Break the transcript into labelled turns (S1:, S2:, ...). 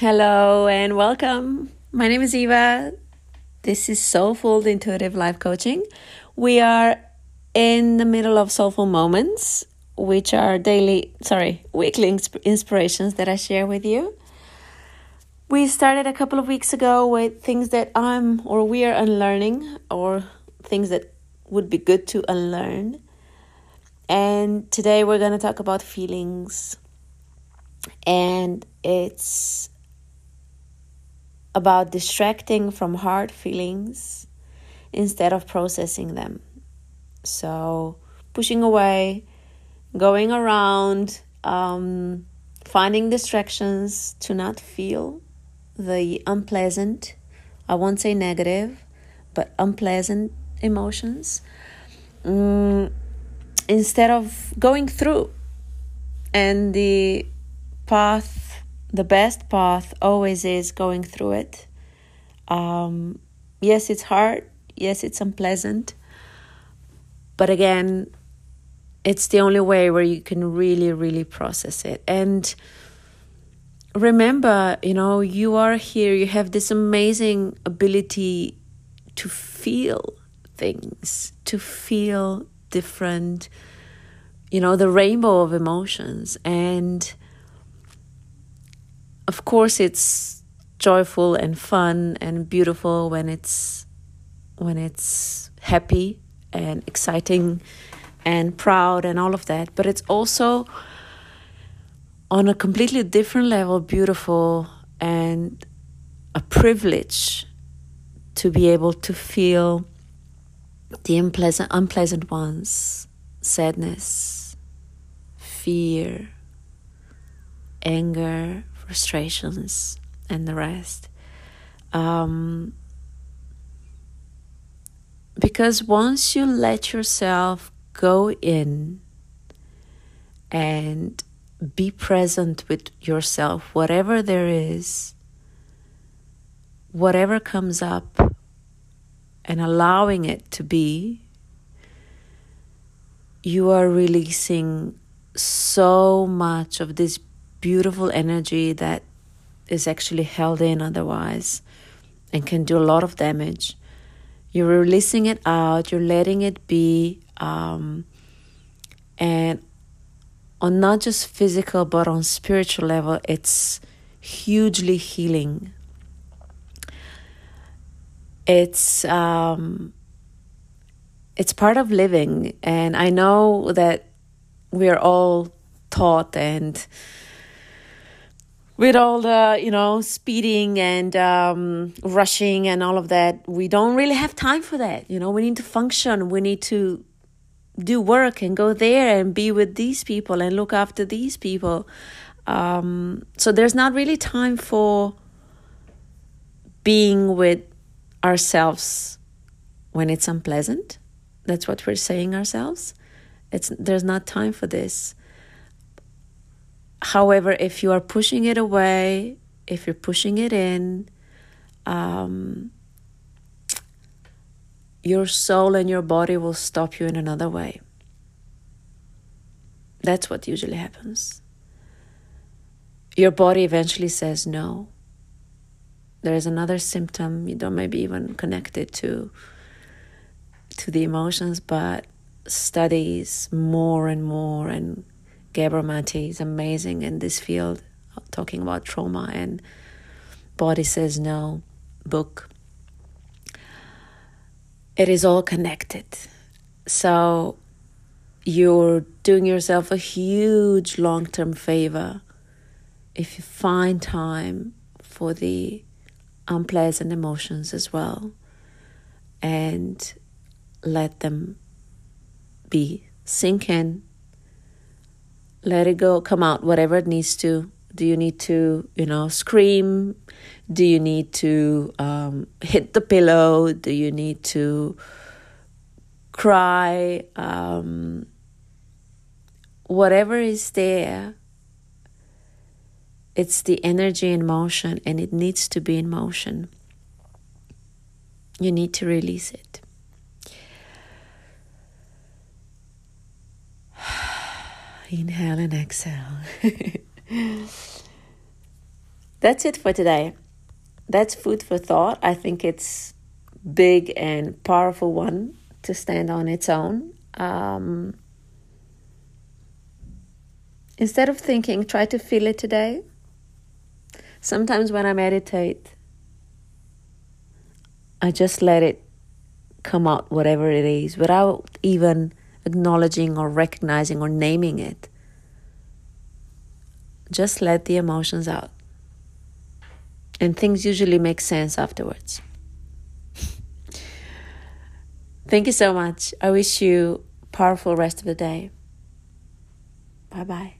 S1: Hello and welcome. My name is Eva. This is Soulful Intuitive Life Coaching. We are in the middle of Soulful Moments, which are daily, sorry, weekly inspirations that I share with you. We started a couple of weeks ago with things that I'm or we are unlearning or things that would be good to unlearn. And today we're going to talk about feelings. And it's about distracting from hard feelings instead of processing them. So, pushing away, going around, um, finding distractions to not feel the unpleasant, I won't say negative, but unpleasant emotions, um, instead of going through. And the path, the best path, always is going through it. Um, yes, it's hard. Yes, it's unpleasant. But again, it's the only way where you can really, really process it. And remember, you know, you are here, you have this amazing ability to feel things, to feel different, you know, the rainbow of emotions. And of course, it's joyful and fun and beautiful when it's when it's happy and exciting and proud and all of that. But it's also on a completely different level beautiful and a privilege to be able to feel the unpleasant unpleasant ones sadness fear anger frustrations and the rest. Um, because once you let yourself go in and be present with yourself, whatever there is, whatever comes up, and allowing it to be, you are releasing so much of this beautiful energy that is actually held in otherwise and can do a lot of damage. You're releasing it out, you're letting it be, um, and on not just physical but on spiritual level, it's hugely healing. It's um, it's part of living, and I know that we are all taught and with all the you know speeding and um, rushing and all of that we don't really have time for that you know? We need to function. We need to do work and go there and be with these people and look after these people. Um, so there's not really time for being with ourselves when it's unpleasant. That's what we're saying ourselves. It's there's not time for this However, if you are pushing it away, if you're pushing it in, um, your soul and your body will stop you in another way. That's what usually happens. Your body eventually says no. There is another symptom you don't maybe even connect it to to the emotions, but studies more and more and Gabor Mate is amazing in this field, talking about trauma and Body Says No book. It is all connected. So you're doing yourself a huge long term favor if you find time for the unpleasant emotions as well and let them be sink in let it go, come out, whatever it needs to. Do you need to, you know, scream? Do you need to um, hit the pillow? Do you need to cry? Um, whatever is there, it's the energy in motion and it needs to be in motion. You need to release it. Inhale and exhale. that's it for today. That's food for thought. I think it's big and powerful one to stand on its own. Um, instead of thinking, try to feel it today. Sometimes when I meditate, I just let it come out, whatever it is, without even acknowledging or recognizing or naming it. Just let the emotions out. And things usually make sense afterwards. Thank you so much. I wish you powerful rest of the day. Bye bye.